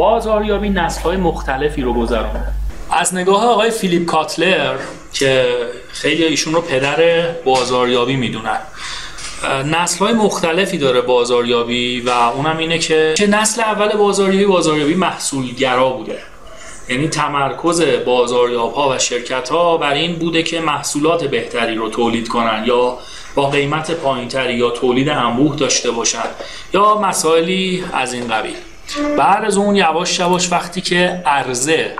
بازاریابی نسل های مختلفی رو گذرانده از نگاه آقای فیلیپ کاتلر که خیلی ایشون رو پدر بازاریابی می‌دونن نسل های مختلفی داره بازاریابی و اونم اینه که نسل اول بازاریابی بازاریابی محصولگرا بوده. یعنی تمرکز بازاریاب ها و شرکت ها بر این بوده که محصولات بهتری رو تولید کنن یا با قیمت پایینتری یا تولید انبوه داشته باشن یا مسائلی از این قبیل. بعد از اون یواش یواش وقتی که عرضه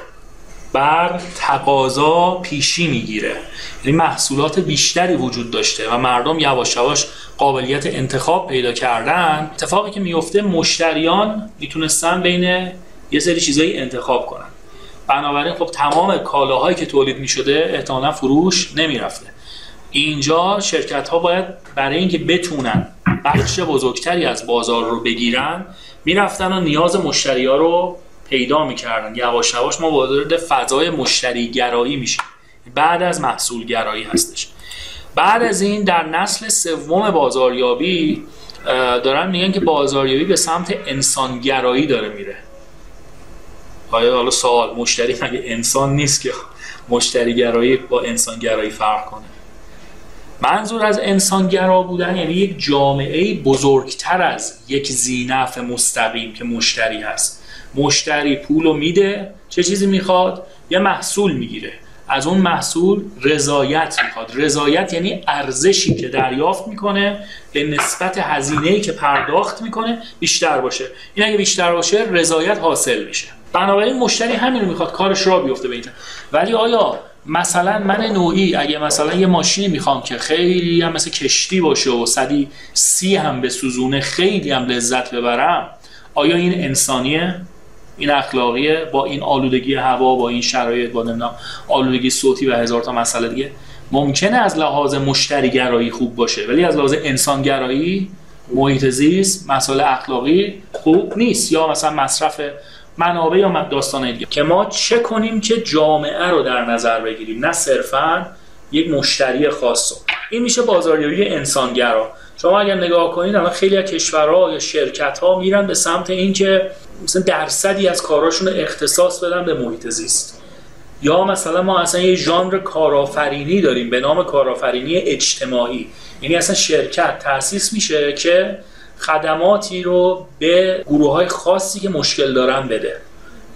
بر تقاضا پیشی می‌گیره. یعنی محصولات بیشتری وجود داشته و مردم یواش یواش قابلیت انتخاب پیدا کردن اتفاقی که میفته مشتریان می‌تونستن بین یه سری چیزایی انتخاب کنن. بنابراین خب تمام کالاهایی که تولید می‌شده احتمالا فروش نمی‌رفته. اینجا شرکت ها باید برای اینکه بتونن بخش بزرگتری از بازار رو بگیرن می‌رفتن و نیاز مشتری ها رو پیدا می‌کردن. یواش یواش ما وارد فضای مشتری گرایی میشیم. بعد از محصول گرایی هستش. بعد از این در نسل سوم بازاریابی دارن میگن که بازاریابی به سمت انسانگرایی داره میره. آیا حالا سوال مشتری مگه انسان نیست که مشتری گرایی با انسان گرایی فرق کنه؟ منظور از انسانگرا بودن یعنی یک جامعه بزرگتر از یک زینف مستقیم که مشتری هست. مشتری پول رو میده چه چیزی می‌خواد؟ یه محصول می‌گیره. از اون محصول رضایت می‌خواد. رضایت یعنی ارزشی که دریافت می‌کنه به نسبت هزینه‌ای که پرداخت می‌کنه بیشتر باشه. این اگه بیشتر باشه رضایت حاصل میشه. بنابراین مشتری همین رو می‌خواد کارش را بیفته به این ولی آیا مثلا من نوعی اگه مثلا یه ماشینی می‌خوام که خیلی هم مثل کشتی باشه و صدی سی هم به سوزونه خیلی هم لذت ببرم آیا این انسانیه؟ این اخلاقیه؟ با این آلودگی هوا با این شرایط با نمی‌دونم آلودگی صوتی و هزار تا مسئله دیگه؟ ممکنه از لحاظ مشتری خوب باشه ولی از لحاظ انسانگرایی محیط زیست مسائل اخلاقی خوب نیست. یا مثلا مصرف منابع یا داستان دیگه. که ما چه کنیم که جامعه رو در نظر بگیریم نه صرفا یک مشتری خاص این میشه بازاریابی انسانگرا. شما اگر نگاه کنید الان خیلی از کشورها یا شرکت ها میرن به سمت اینکه مثلا درصدی از کاراشون رو اختصاص بدن به محیط زیست. یا مثلا ما اصلا یه ژانر کارآفرینی داریم به نام کارآفرینی اجتماعی. یعنی اصلا شرکت تأسیس میشه که خدماتی رو به گروه های خاصی که مشکل دارن بده.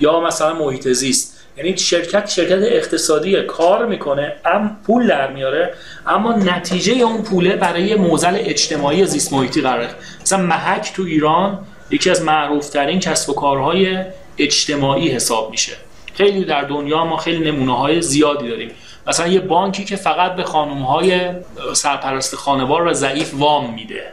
یا مثلا محیط زیست. یعنی شرکت شرکت اقتصادی کار می‌کنه ام پول در میاره اما نتیجه اون پوله برای موزل اجتماعی زیست محیطی قراره. مثلا محک تو ایران یکی از معروفترین کسب و کارهای اجتماعی حساب میشه. خیلی در دنیا ما خیلی نمونه های زیادی داریم. مثلا یه بانکی که فقط به خانم های سرپرست خانوار و ضعیف وام میده.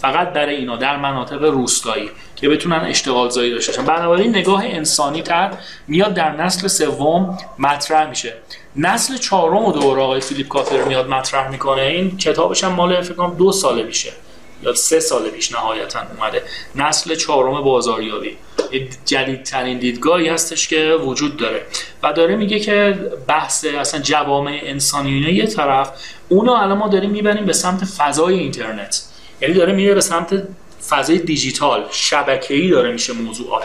فقط در اینا در مناطق روستایی که بتونن اشتغال زایی داشته باشن. بنابراین نگاه انسانی تر میاد در نسل سوم مطرح میشه. نسل چهارم و دوره آقای فیلیپ کاتر میاد مطرح می‌کنه. این کتابش هم مال فکر دو ساله میشه. یا سه سال پیش نهایتا اومده. نسل چهارم بازاریابی. جدیدترین دیدگاهی هستش که وجود داره. و داره میگه که بحث اصلا جوامع انسانی یه طرف. اونو الان ما داریم می‌بریم به سمت فضای اینترنت. یعنی داره میره به سمت فضای دیجیتال شبکه‌ای داره میشه موضوعات.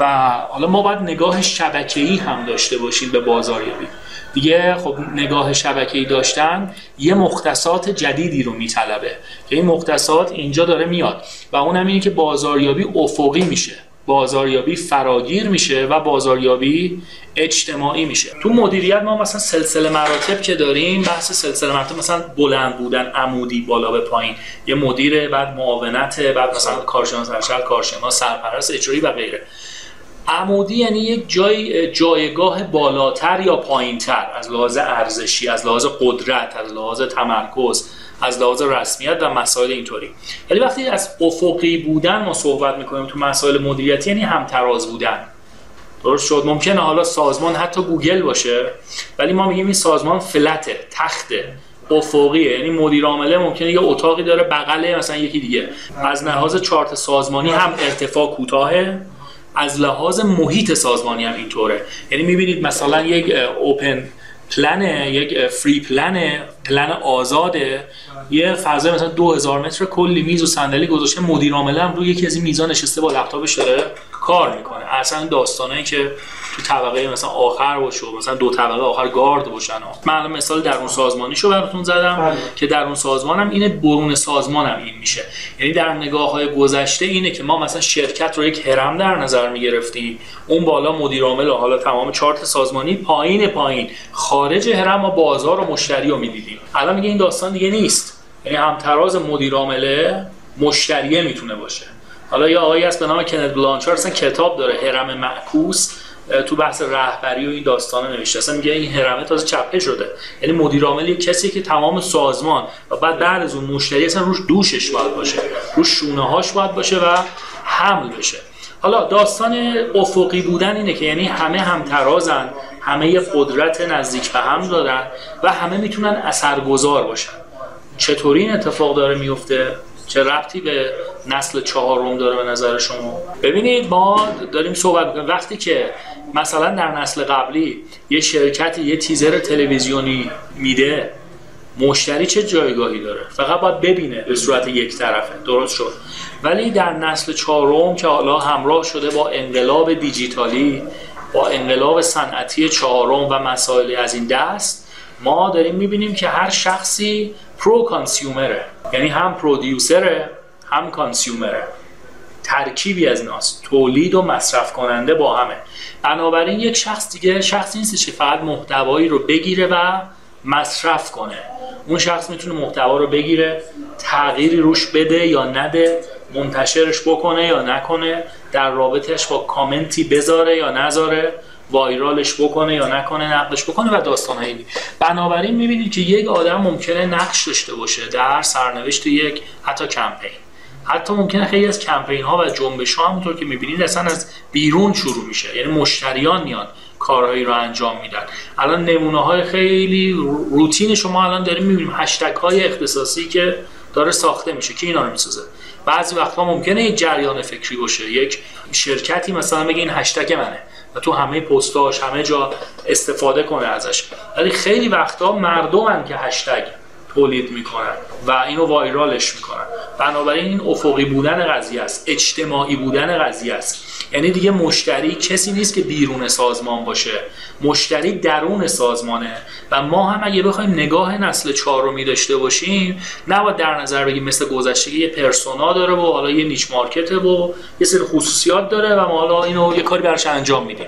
و حالا ما باید نگاه شبکه‌ای هم داشته باشیم به بازاریابی. دیگه خب نگاه شبکه‌ای داشتن یه مختصات جدیدی رو میطلبه. که این مختصات اینجا داره میاد. و اونم اینه که بازاریابی افقی میشه. بازاریابی فراگیر میشه و بازاریابی اجتماعی میشه. تو مدیریت ما مثلا سلسله مراتب که داریم بحث سلسله مراتب مثلا بلند بودن عمودی بالا به پایین. یه مدیر بعد معاونت بعد مثلا کارشناس ارشد کارشناس سرپرست اجرایی و غیره. عمودی یعنی یک جای جایگاه بالاتر یا پایینتر. از لحاظ ارزشی از لحاظ قدرت از لحاظ تمرکز. از لحاظ رسمیت و مسائل اینطوری. ولی وقتی از افقی بودن ما صحبت می‌کنیم تو مسائل مدیریتی یعنی همتراز بودن. درست شد؟ ممکنه حالا سازمان حتی گوگل باشه ولی ما میگیم این سازمان فلته تخته افقیه. یعنی مدیر عامله ممکنه یه اتاقی داره بغل مثلا یکی دیگه. از لحاظ چارت سازمانی هم ارتفاع کوتاهه از لحاظ محیط سازمانی هم اینطوره. یعنی می‌بینید مثلا یک اوپن پلن یک فری پلن پلن آزاده. یه فضای مثلا 2000 متر کلی میز و صندلی گذاشته. مدیر عامل هم روی یکی از این میزا نشسته با لپتاپش داره. کار می‌کنه. اصلا داستانایی که تو طبقه مثلا آخر باشه مثلا دو طبقه آخر گارد باشن. من مثال درون سازمانیشو براتون زدم بله. که درون سازمانم اینه برون سازمانم این میشه. یعنی در نگاه های گذشته اینه که ما مثلا شرکت رو یک هرم در نظر می‌گرفتیم. اون بالا مدیر عامل و حالا تمام چارت سازمانی پایین پایین. خارج هرم ما بازار و مشتری رو می‌دیدیم. الان میگه این داستان دیگه نیست. یعنی همتراز مدیر عامله مشتریه می‌تونه باشه. حالا یه آقایی هست به نام کنت بلانچار اصلا کتاب داره هرم معکوس تو بحث رهبری و این داستان نوشته. اصلا میگه این هرمه تازه چپه شده. یعنی مدیر عامل کسی که تمام سازمان و بعد بعد از اون مشتری اصلا روش دوشش باید باشه روش شونه هاش باید باشه و حمل بشه. حالا داستان افقی بودن اینه که یعنی همه همترازن همه یه قدرت نزدیک به هم دارن و همه می‌تونن اثرگذار باشن. چطوری این اتفاق داره میفته؟ چه ربطی به نسل چهارم داره به نظر شما؟ ببینید ما داریم صحبت می‌کنیم. وقتی که مثلا در نسل قبلی یه شرکتی یه تیزر تلویزیونی میده مشتری چه جایگاهی داره؟ فقط باید ببینه به صورت یک طرفه. درست شد. ولی در نسل چهارم که حالا همراه شده با انقلاب دیجیتالی با انقلاب صنعتی چهارم و مسائلی از این دست ما داریم می‌بینیم که هر شخصی prosumer ه یعنی هم producer ه هم consumer ه. ترکیبی از ناس تولید و مصرف کننده با همه. بنابراین یک شخص دیگه شخصی نیست که فقط محتوایی رو بگیره و مصرف کنه. اون شخص می‌تونه محتوا رو بگیره تغییری روش بده یا نده منتشرش بکنه یا نکنه در رابطش با کامنتی بذاره یا نذاره وایرالش بکنه یا نکنه نقدش بکنه و داستان هایی بنابراین می‌بینید که یک آدم ممکنه نقش داشته باشه در سرنوشت یک حتی کمپین. حتی ممکنه خیلی از کمپین ها و جنبش ها همونطور که می‌بینید اصلا از بیرون شروع میشه. یعنی مشتریان میان کارهایی رو انجام میدن. الان نمونه های خیلی روتین شما الان داریم می‌بینیم. هشتگ های اختصاصی که داره ساخته میشه. کی اینا رو می‌سازه؟ بعضی وقتا ممکنه یک جریان فکری باشه. یک شرکتی مثلا بگه این هشتگ منه و تو همه پستاش همه جا استفاده کنه ازش. ولی خیلی وقتا مردمن که هشتگ تولید می‌کنن و اینو وایرالش می‌کنن. بنابراین این افقی بودن قضیه است اجتماعی بودن قضیه است. یعنی دیگه مشتری کسی نیست که بیرون سازمان باشه. مشتری درون سازمانه. و ما هم اگه بخوایم نگاه نسل چهارمی داشته باشیم نباید در نظر بگیم مثل گذشته یه پرسونا داره و حالا یه نیچ مارکته و یه سری خصوصیات داره و ما حالا اینو یه کاری براش انجام میدیم.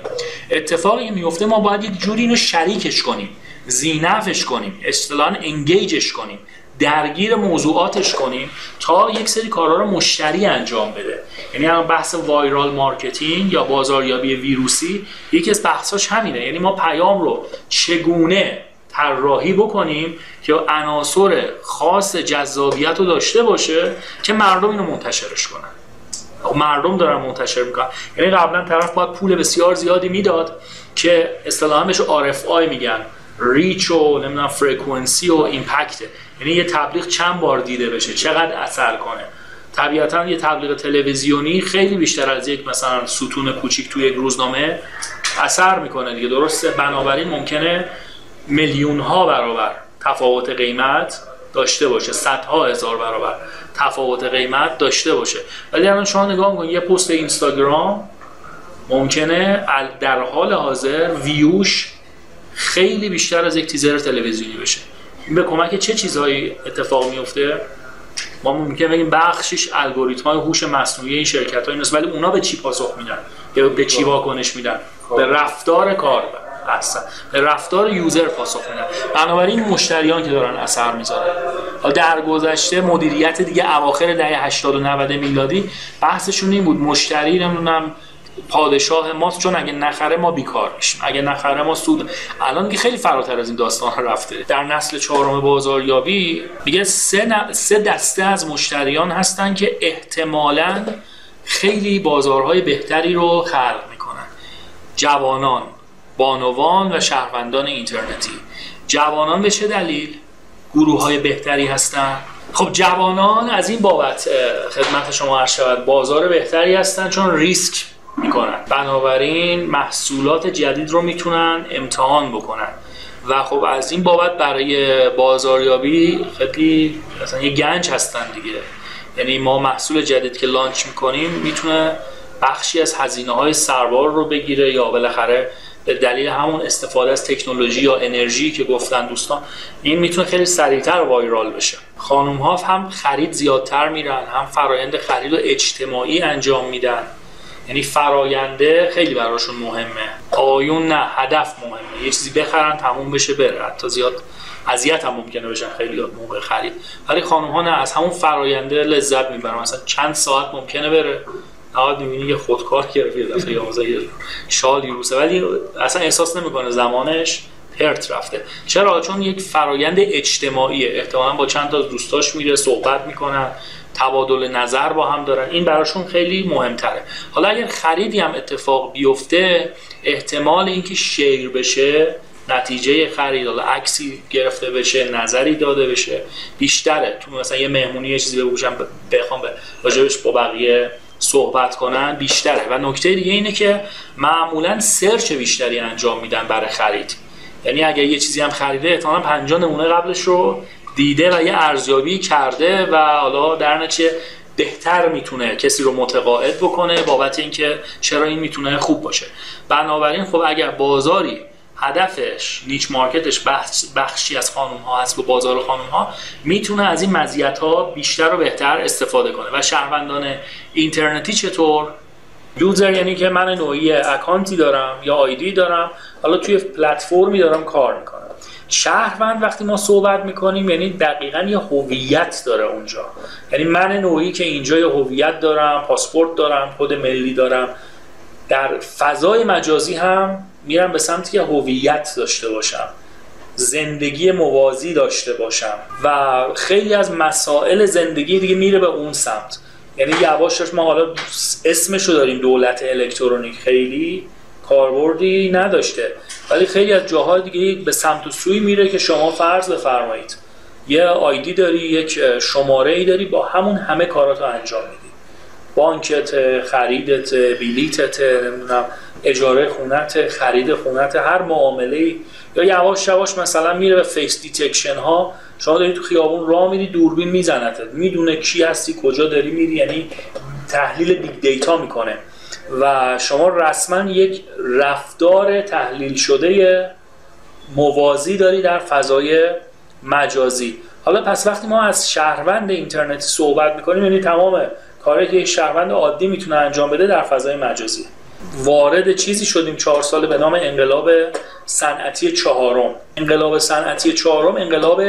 اتفاقی میفته ما باید یک جوری اینو شریکش کنیم. ذینفعش کنیم اصطلاحا engage ش کنیم درگیر موضوعاتش کنیم تا یک سری کارها رو مشتری انجام بده. یعنی الان بحث viral marketing یا بازاریابی ویروسی یکی از بحثاش همینه. یعنی ما پیام رو چگونه طراحی بکنیم که عناصر خاص جذابیت رو داشته باشه که مردم اینو منتشرش کنن. خب مردم دارن منتشر می‌کنن. یعنی قبلا طرف باید پول بسیار زیادی می‌داد که اصطلاحا بهش RFI میگن. ریچ و نمی‌دونم فرکانسی و ایمپکت یعنی یه تبلیغ چند بار دیده بشه چقدر اثر کنه. طبیعتا یه تبلیغ تلویزیونی خیلی بیشتر از یک مثلا ستون کوچیک توی یک روزنامه اثر می‌کنه دیگه. درسته بنابراین ممکنه میلیون ها برابر تفاوت قیمت داشته باشه. صدها هزار برابر تفاوت قیمت داشته باشه. ولی الان شما نگاه می‌کنید یه پست اینستاگرام ممکنه در حال حاضر ویوش خیلی بیشتر از یک تیزر تلویزیونی بشه. این به کمک چه چیزهایی اتفاق میفته ما ممکن بگیم بخشش الگوریتم های هوش مصنوعی این شرکت های ولی اونا به چی پاسخ میدن؟ یا به چی واکنش میدن؟ به رفتار کار اصلا به رفتار یوزر پاسخ میدن. بنابراین مشتریان که دارن اثر می‌ذارن. در گذشته مدیریت دیگه اواخر دهه 80 و 90 میلادی بحثشون این بود. مشتری نمی‌دونم پادشاه ماست چون اگه نخره ما بیکار میشیم. اگه نخره ما سود. الان دیگه خیلی فراتر از این داستان رفته. در نسل چهارم بازاریابی میگه سه, سه دسته از مشتریان هستن که احتمالا خیلی بازارهای بهتری رو خلق می‌کنن. جوانان بانوان و شهروندان اینترنتی. جوانان به چه دلیل گروه های بهتری هستن؟ خب جوانان از این بابت خدمت شما عرض شود بازار بهتری هستن چون ریسک می‌کنن. بنابراین محصولات جدید رو می‌تونن امتحان بکنن. و خب از این بابت برای بازاریابی خیلی مثلا یه گنج هستن دیگه. یعنی ما محصول جدید که لانچ می‌کنیم می‌تونه بخشی از هزینه های سربار رو بگیره یا بالاخره به دلیل همون استفاده از تکنولوژی یا انرژی که گفتن دوستان این می‌تونه خیلی سریعتر وایرال بشه. خانم ها هم خرید زیادتر میرن هم فرایند خرید و اجتماعی انجام میدن. یعنی فراینده خیلی براشون مهمه. آیون نه هدف مهمه. یه چیزی بخرن تموم بشه بره. حتی زیاد اذیت هم ممکنه بشن خیلی موقع خرید. ولی خانم ها نه از همون فراینده لذت می‌برن. مثلا چند ساعت ممکنه بره. نهاد می‌بینی یه خودکار گرفت یه دفعه 11 شال یوروسه ولی اصلا احساس نمی‌کنه زمانش پرت رفته. چرا؟ چون یک فرایند اجتماعیه. احتمالا با چند تا دوستاش میره صحبت می‌کنن. تبادل نظر با هم دارن. این براشون خیلی مهمتره. حالا اگر خریدی هم اتفاق بیفته احتمال اینکه شیر بشه نتیجه خرید حالا عکسی گرفته بشه نظری داده بشه بیشتره. تو مثلا یه مهمونی یه چیزی بگوشم بخوام به راجبش با بقیه صحبت کنن بیشتره. و نکته دیگه اینه که معمولا سرچ بیشتری انجام میدن برای خرید. یعنی اگر یه چیزی هم خریده احتمالاً 50 نمونه قبلش رو دیده و یه ارزیابی کرده و حالا در نتیجه بهتر می‌تونه کسی رو متقاعد بکنه بابت اینکه چرا این می‌تونه خوب باشه. بنابراین خب اگر بازاری هدفش نیچ مارکتش بخشی از خانم ها هست به بازار خانم ها می‌تونه از این مزیت ها بیشتر و بهتر استفاده کنه. و شهروندان اینترنتی چطور؟ یوزر یعنی که من نوعی اکانتی دارم یا آیدی دارم. حالا توی پلتفرمی دارم کار می‌کنم. شهروند وقتی ما صحبت می‌کنیم یعنی دقیقا یه هویت داره اونجا. یعنی من نوعی که اینجا یه هویت دارم پاسپورت دارم خود ملی دارم در فضای مجازی هم میرم به سمتی که هویت داشته باشم زندگی موازی داشته باشم و خیلی از مسائل زندگی دیگه میره به اون سمت. یعنی یواش ما حالا اسمشو داریم دولت الکترونیک. خیلی کاربردی نداشته. ولی خیلی از جاهای دیگه به سمت و سوی میره که شما فرض بفرمایید. یه آیدی داری یک شماره ای داری با همون همه کاراتو انجام میدی. بانکت خریدت بلیتت نمی‌دونم اجاره خونت خرید خونت هر معامله یا یواش یواش مثلا میره به face detection ها شما داری تو خیابون راه میری دوربین میزنتت. می‌دونه کی هستی کجا داری میری یعنی تحلیل big data می‌کنه. و شما رسما یک رفتار تحلیل شده موازی داری در فضای مجازی. حالا پس وقتی ما از شهروند اینترنتی صحبت می‌کنیم یعنی تمام کاری که یک شهروند عادی می‌تونه انجام بده در فضای مجازی. وارد چیزی شدیم چهار سال به نام انقلاب صنعتی چهارم. انقلاب صنعتی چهارم انقلاب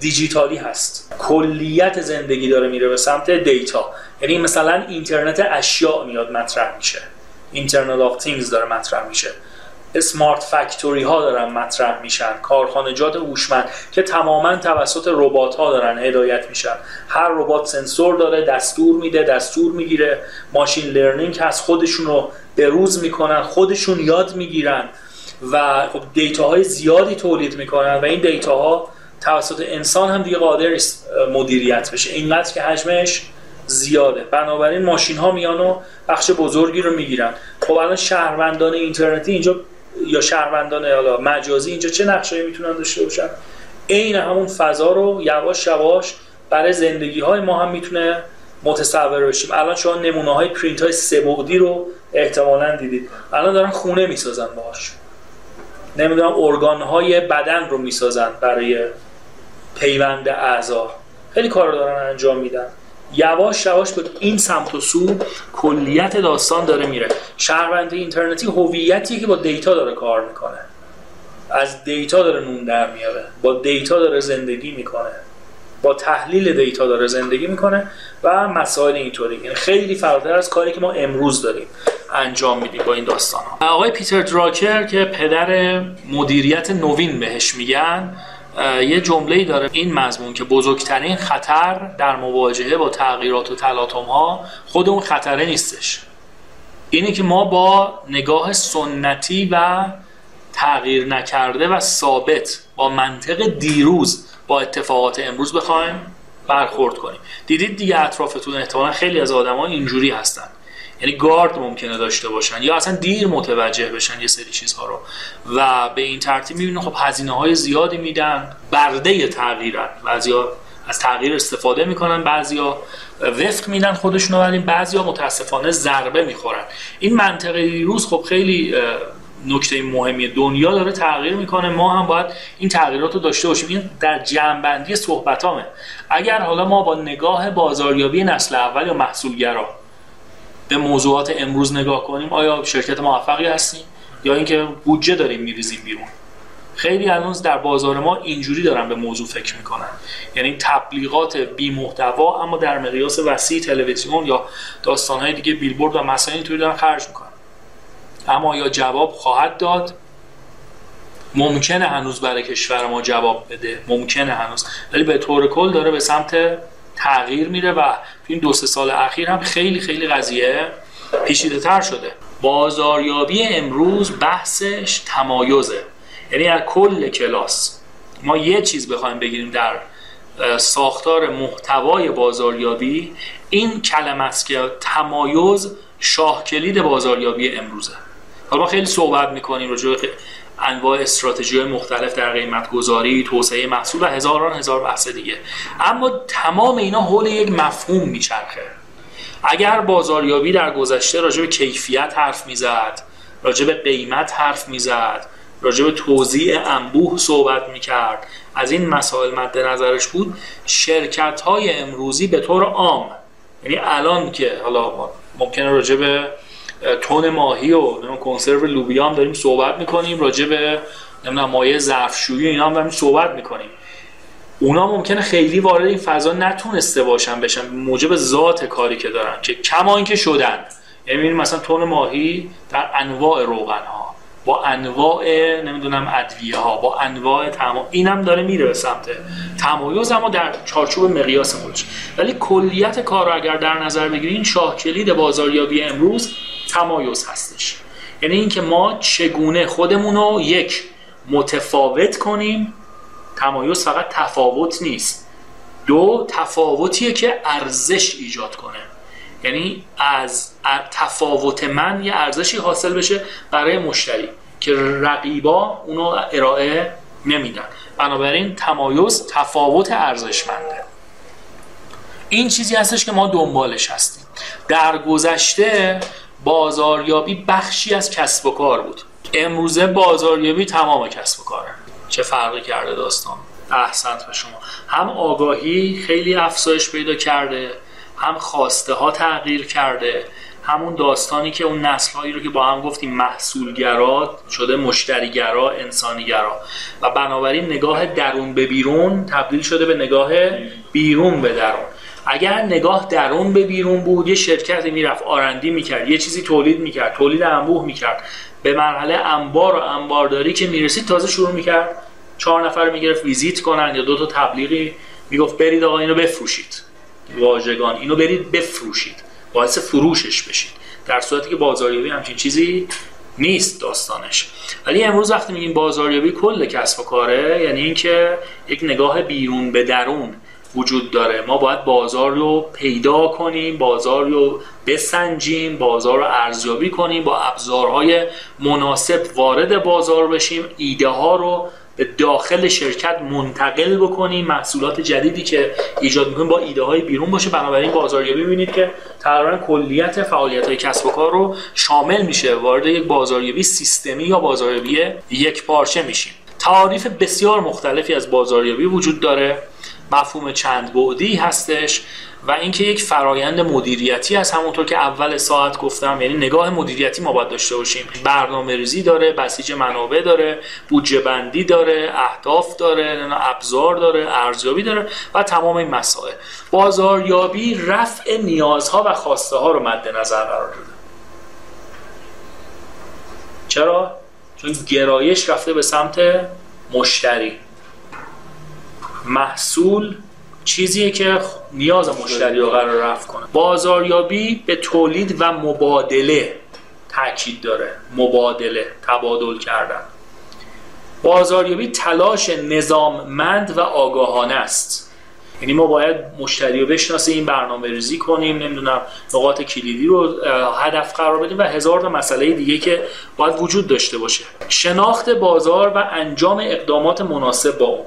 دیجیتالی هست. کلیت زندگی داره میره به سمت data. یعنی مثلا اینترنت اشیاء میاد مطرح میشه. Internet of Things داره مطرح میشه. smart factory ها دارن مطرح میشن. کارخانجات هوشمند که تماما توسط ربات ها دارن هدایت میشن. هر ربات سنسور داره دستور میده دستور می‌گیره. machine learning هست خودشون رو به روز می‌کنن خودشون یاد می‌گیرن و خب data های زیادی تولید می‌کنن و این data ها توسط انسان هم دیگه قادر مدیریت بشه. اینقدر که حجمش زیاده. بنابراین ماشین ها میان و بخش بزرگی رو می‌گیرن. خب الان شهروندان اینترنتی اینجا یا شهروندان حالا مجازی اینجا چه نقش‌هایی می‌تونن داشته باشن؟ عین همون فضا رو یواش یواش برای زندگی های ما هم می‌تونه متصور بشیم. الان شما نمونه های پرینت های سبودی رو احتمالا دیدید. الان دارن خونه می‌سازن باهاش. نمی‌دونم ارگان های بدن رو می‌سازن برای پیوند اعضا. خیلی کار رو دارن انجام میدن. یواش یواش به این سمت و سو کلیت داستان داره میره. شهروند اینترنتی هویتی که با دیتا داره کار می‌کنه. از دیتا داره نون در میاره. با دیتا داره زندگی می‌کنه. با تحلیل دیتا داره زندگی می‌کنه و مسائل اینطوری. یعنی خیلی فراتر از کاری که ما امروز داریم انجام میدیم با این داستان ها. آقای پیتر دراکر که پدر مدیریت نوین بهش میگن یه جمله داره. این مضمون که بزرگترین خطر در مواجهه با تغییرات و تلاطم ها خود اون خطره نیستش. اینه که ما با نگاه سنتی و تغییر نکرده و ثابت با منطق دیروز با اتفاقات امروز بخوایم برخورد کنیم. دیدید دیگه اطرافتون احتمالا خیلی از آدما اینجوری هستن. یعنی گارد ممکنه داشته باشن یا اصلا دیر متوجه بشن یه سری چیزها رو. و به این ترتیب می‌بینیم خب هزینه های زیادی میدن برده تغییرن. بعضیا از تغییر استفاده می‌کنن بعضیا وفق میدن خودشون ولی بعضیا متاسفانه ضربه می‌خورن. این منطقه روز خب خیلی نکته مهمی دنیا داره تغییر می‌کنه. ما هم باید این تغییرات رو داشته باشیم. این در جنبندی صحبتامه. اگر حالا ما با نگاه بازاریابی نسل اول یا محصولگرا به موضوعات امروز نگاه کنیم آیا شرکت موفقی هستیم یا اینکه بودجه داریم میریزیم بیرون؟ خیلی هنوز در بازار ما اینجوری دارن به موضوع فکر می‌کنن. یعنی تبلیغات بی محتوا اما در مقیاس وسیع تلویزیون یا داستانهای دیگه بیلبورد و مسائل اینطوری دارن خرج می‌کنن. اما یا جواب خواهد داد؟ ممکنه هنوز برای کشور ما جواب بده. ممکنه هنوز. ولی به طور کل داره به سمت تغییر میره و این دو سه سال اخیر هم خیلی خیلی قضیه پیچیده تر شده. بازاریابی امروز بحثش تمایزه. یعنی از کل کلاس ما یه چیز بخوایم بگیریم در ساختار محتوای بازاریابی این کلمه است که تمایز شاه کلید بازاریابی امروزه. حالا ما خیلی صحبت می‌کنیم راجع انواع استراتژی های مختلف در قیمت گذاری، توسعه محصول و هزاران هزار بحث دیگه. اما تمام اینا حول یک مفهوم میچرخه. اگر بازاریابی در گذشته راجع به کیفیت حرف می‌زد راجع به قیمت حرف می‌زد راجع به توضیح انبوه صحبت می‌کرد از این مسائل مد نظرش بود شرکت های امروزی به طور عام یعنی الان که حالا ممکنه راجع به تون ماهی و کنسرو لوبیا هم داریم صحبت می‌کنیم راجع به نمی‌دونم مایه ظرفشویی اینا هم داریم صحبت می‌کنیم. اونا ممکنه خیلی وارد این فضا نتونسته باشن بشن. موجب ذات کاری که دارن که کما اینکه شدن. یعنی مثلا تون ماهی در انواع روغن ها با انواع نمی‌دونم ادویه ها با انواع تمام اینم داره میره به سمت تمایز اما در چارچوب مقیاس خودش ولی کلیت کار رو اگر در نظر بگیرین شاه کلید بازاریابی امروز تمایز هستش. یعنی اینکه ما چگونه خودمون رو یک متفاوت کنیم تمایز فقط تفاوت نیست. دو تفاوتیه که ارزش ایجاد کنه. یعنی از تفاوت من یه ارزشی حاصل بشه برای مشتری که رقیبا اونو ارائه نمیدن. بنابراین تمایز تفاوت ارزشمنده. این چیزی هستش که ما دنبالش هستیم. در گذشته بازاریابی بخشی از کسب و کار بود. امروزه بازاریابی تمام کسب و کاره. چه فرقی کرده داستان؟ احسنت به شما. هم آگاهی خیلی افزایش پیدا کرده هم خواسته ها تغییر کرده همون داستانی که اون نسل هایی رو که با هم گفتیم محصولگرا شده مشتریگرا انسانیگرا. و بنابراین نگاه درون به بیرون تبدیل شده به نگاه بیرون به درون. اگر نگاه درون به بیرون بود یه شرکتی می‌رفت آرندی می‌کرد یه چیزی تولید می‌کرد تولید انبوه می‌کرد. به مرحله انبار و انبارداری که می‌رسید تازه شروع می‌کرد. چهار نفر می‌گرفت ویزیت کنن یا دو تا تبلیغی. می‌گفت برید آقا اینو بفروشید. واژگان اینو برید بفروشید. باعث فروشش بشید. در صورتی که بازاریابی همچین چیزی نیست داستانش. ولی امروز وقتی میگیم بازاریابی کل کسب و کاره یعنی اینکه یک نگاه بیرون به درون وجود داره. ما باید بازار رو پیدا کنیم بازار رو بسنجیم بازار رو ارزیابی کنیم با ابزارهای مناسب وارد بازار بشیم ایده ها رو به داخل شرکت منتقل بکنیم محصولات جدیدی که ایجاد می‌کنیم با ایده های بیرون باشه. بنابراین بازاریابی ببینید که تقریبا کلیت فعالیت های کسب و کار رو شامل میشه. وارد یک بازاریابی سیستمی یا بازاریابی یک پارچه میشیم. تعاریف بسیار مختلفی از بازاریابی وجود داره. مفهوم چند بعدی هستش و اینکه یک فرایند مدیریتی از همونطور که اول ساعت گفتم یعنی نگاه مدیریتی ما باید داشته باشیم. برنامه ریزی داره بسیج منابع داره بودجه بندی داره اهداف داره ابزار داره ارزیابی داره و تمام این مسائل. بازاریابی رفع نیازها و خواسته ها رو مد نظر قرار داده. چرا؟ چون گرایش رفته به سمت مشتری. محصول چیزیه که نیاز مشتری رو قرار رفت کنه. بازاریابی به تولید و مبادله تاکید داره. مبادله تبادل کردن. بازاریابی تلاش نظاممند و آگاهانه است. یعنی ما باید مشتری رو بشناسیم برنامه ریزی کنیم نمی‌دونم نقاط کلیدی رو هدف قرار بدیم و هزار تا مسئله دیگه که باید وجود داشته باشه. شناخت بازار و انجام اقدامات مناسب با اون.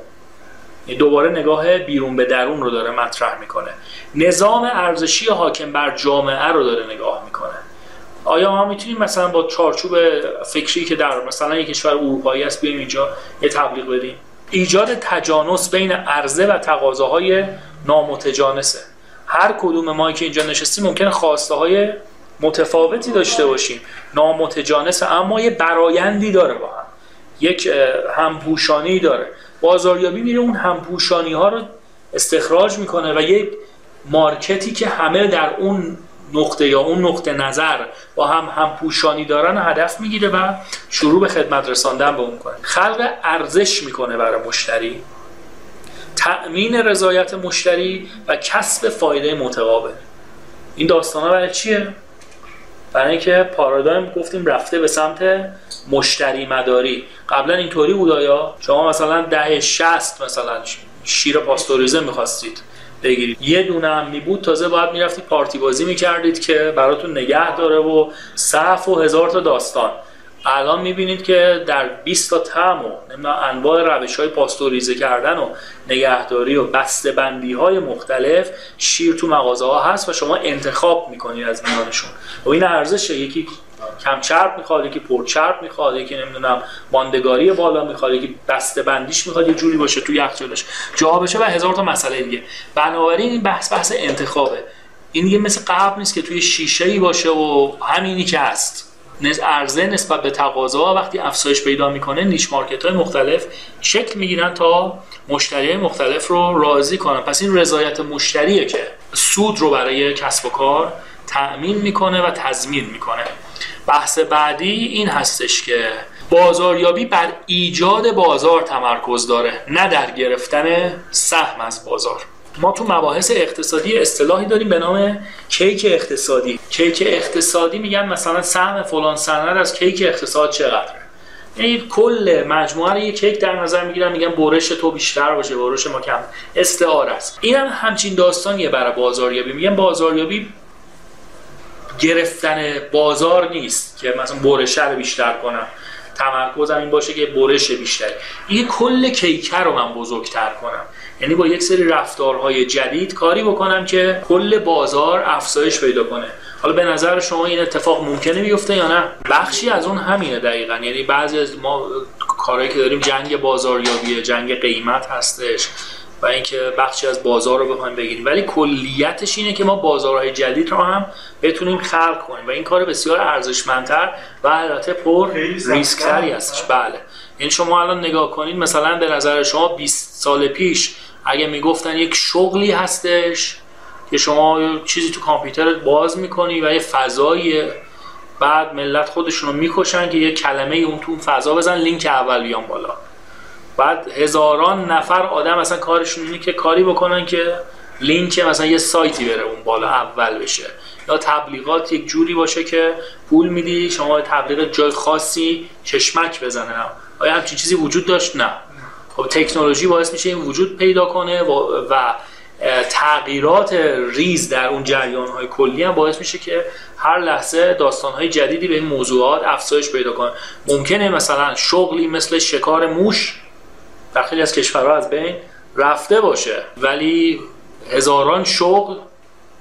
دوباره نگاه بیرون به درون رو داره مطرح می‌کنه. نظام ارزشی حاکم بر جامعه رو داره نگاه می‌کنه. آیا ما می‌تونیم مثلا با چارچوب فکری که در مثلا یک کشور اروپایی است بیایم اینجا یه تبلیغ بدیم؟ ایجاد تجانس بین عرضه و تقاضاهای نامتجانسه. هر کدوم ما که اینجا نشستیم ممکن خواسته های متفاوتی داشته باشیم. نامتجانس اما یه برایندی داره با هم. یک همپوشانی داره. بازاریابی میره اون همپوشانی ها رو استخراج می‌کنه و یک مارکتی که همه در اون نقطه یا اون نقطه نظر با هم هم پوشانی دارن هدف می‌گیره و شروع به خدمت رساندن به اون کنه خلق ارزش می‌کنه برای مشتری. تأمین رضایت مشتری و کسب فایده متقابل. این داستان برای چیه؟ برای اینکه پارادایم گفتیم رفته به سمت مشتری مداری. قبلا اینطوری بود آیا؟ شما مثلا ده شست مثلا شیر پاستوریزه می‌خواستید بگیرید. یه دونه هم می بود تازه باید می‌رفتید پارتی بازی می‌کردید که براتون نگه داره و صف و هزار تا داستان. الان می‌بینید که در 20 تا تم و انواع روش های پاستوریزه کردن و نگهداری و بسته بندی های مختلف شیر تو مغازه ها هست و شما انتخاب می‌کنید از میانشون. و این ارزشه یکی کم چرب می‌خواد یکی پر چرب می‌خواد یکی نمی‌دونم ماندگاری بالا می‌خواد یکی بسته بندیش می‌خواد یه جوری باشه تو یخچالش جا بشه و هزار تا مسئله دیگه. بنابراین این بحث بحث انتخابه. این دیگه مثل قبل نیست که توی شیشه ای باشه و همینی که هست. عرضه نسبت به تقاضا وقتی افزایش پیدا می‌کنه نیش مارکت های مختلف شکل می‌گیرن تا مشتری مختلف رو راضی کنن. پس این رضایت مشتریه که سود رو برای کسب و کار تأمین می‌کنه و تضمین می‌کنه. بحث بعدی این هستش که بازاریابی بر ایجاد بازار تمرکز داره نه در گرفتن سهم از بازار. ما تو مباحث اقتصادی اصطلاحی داریم به نام کیک اقتصادی. کیک اقتصادی میگن مثلا سهم فلان سند از کیک اقتصاد چقدره. یعنی کل مجموعه رو یه کیک در نظر می‌گیرن میگن برش تو بیشتر باشه برش ما کم. استعار است. این هم همچین داستانیه برای بازاریابی. میگن بازاریابی گرفتن بازار نیست که مثلا برش رو بیشتر کنم. تمرکزم این باشه که برش بیشتری. این کل کیکه رو من بزرگتر کنم. یعنی با یک سری رفتارهای جدید کاری بکنم که کل بازار افزایش پیدا کنه. حالا به نظر شما این اتفاق ممکنه بیفته یا نه؟ بخشی از اون همینه دقیقا. یعنی بعضی از ما کارهایی که داریم جنگ بازاریابیه جنگ قیمت هستش و اینکه بخشی از بازار رو بخوایم بگیریم. ولی کلیتش اینه که ما بازارهای جدید رو هم بتونیم خلق کنیم و این کار بسیار ارزشمندتر و البته پر ریسکتری هستش. بله. یعنی شما الان نگاه کنید مثلا به نظر شما 20 سال پیش اگه می‌گفتن یک شغلی هستش که شما چیزی تو کامپیوترت باز می‌کنی و یه فضایی بعد ملت خودشون رو می‌کشن که یه کلمه اون تو فضا بزن لینک اول بیان بالا. بعد هزاران نفر آدم مثلا کارشون اینه که کاری بکنن که لینک مثلا یه سایتی بره اون بالا اول بشه. یا تبلیغات یک جوری باشه که پول میدی شما تبلیغ جای خاصی چشمک بزنه. آیا همچین چیزی وجود داشت؟ نه. خب تکنولوژی باعث میشه این وجود پیدا کنه و, تغییرات ریز در اون جریان های کلی هم باعث میشه که هر لحظه داستان های جدیدی به این موضوعات افزایش پیدا کنه. ممکنه مثلا شغلی مثل شکار موش در خیلی از کشورها از بین رفته باشه ولی هزاران شغل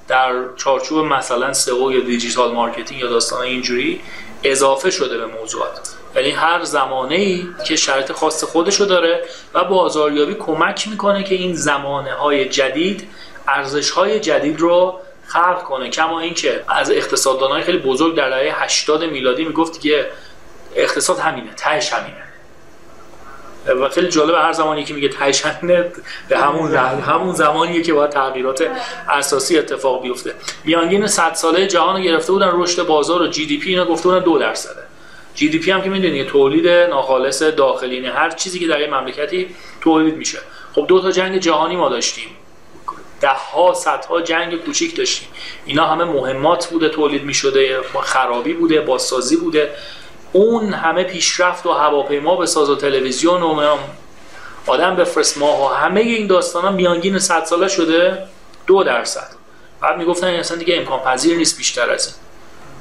در چارچوب مثلا SEO یا digital marketing یا داستان اینجوری اضافه شده به موضوعات. یعنی هر زمانه ای که شرط خاص خودشو داره و بازاریابی کمک می‌کنه که این زمانه های جدید ارزش های جدید رو خلق کنه. کما اینکه از اقتصاددان های خیلی بزرگ در دهه 80 میلادی می‌گفت که اقتصاد همینه تهش همینه. و خیلی جالب هر زمانی که میگه تایشنه به همون همون زمانیه که باید تغییرات اساسی اتفاق بیفته. میانگین 100 ساله جهان رو گرفته بودن رشد بازار و جی دی پی اینا گفته بودن 2 درصده. جی دی پی هم که می‌دونی تولید ناخالص داخلی یعنی هر چیزی که در یه مملکتی تولید میشه. خب دو تا جنگ جهانی ما داشتیم. ده ها صدها جنگ کوچیک داشتیم. اینا همه مهمات بوده تولید می‌شده خرابی بوده بازسازی بوده. اون همه پیشرفت و هواپیما به ساز و تلویزیون و آدم بفرست ماه و همه این داستان ها میانگین 100 ساله شده دو درصد. بعد می‌گفتن اصلا دیگه امکان پذیر نیست بیشتر از این.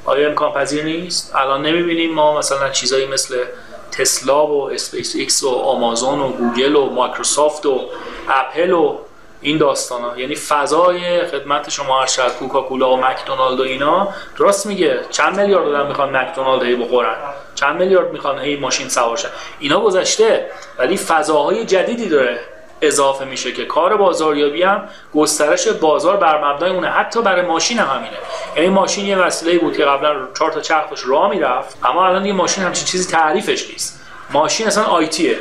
آیا امکان پذیر نیست؟ الان نمی‌بینیم ما مثلا چیزایی مثل تسلا و اسپیس ایکس و آمازون و گوگل و مایکروسافت و اپل و این داستان ها یعنی فضای خدمت شما هر شاید کوکاکولا و مکدونالد و اینا راست میگه. چند میلیارد آدم می‌خوان مکدونالد هی بخورن. چند میلیارد می‌خوان هی ماشین سوار اینا گذشته ولی فضاهای جدیدی داره. اضافه میشه که کار بازاریابی هم گسترش بازار بر مبنای اونه. حتی برای ماشین هم همینه. یعنی ماشین یه وسیله بود که قبلا چهار تا چرخش راه می‌رفت اما الان یه ماشین همچین چیزی تعریفش نیست. ماشین اصلا آیتیه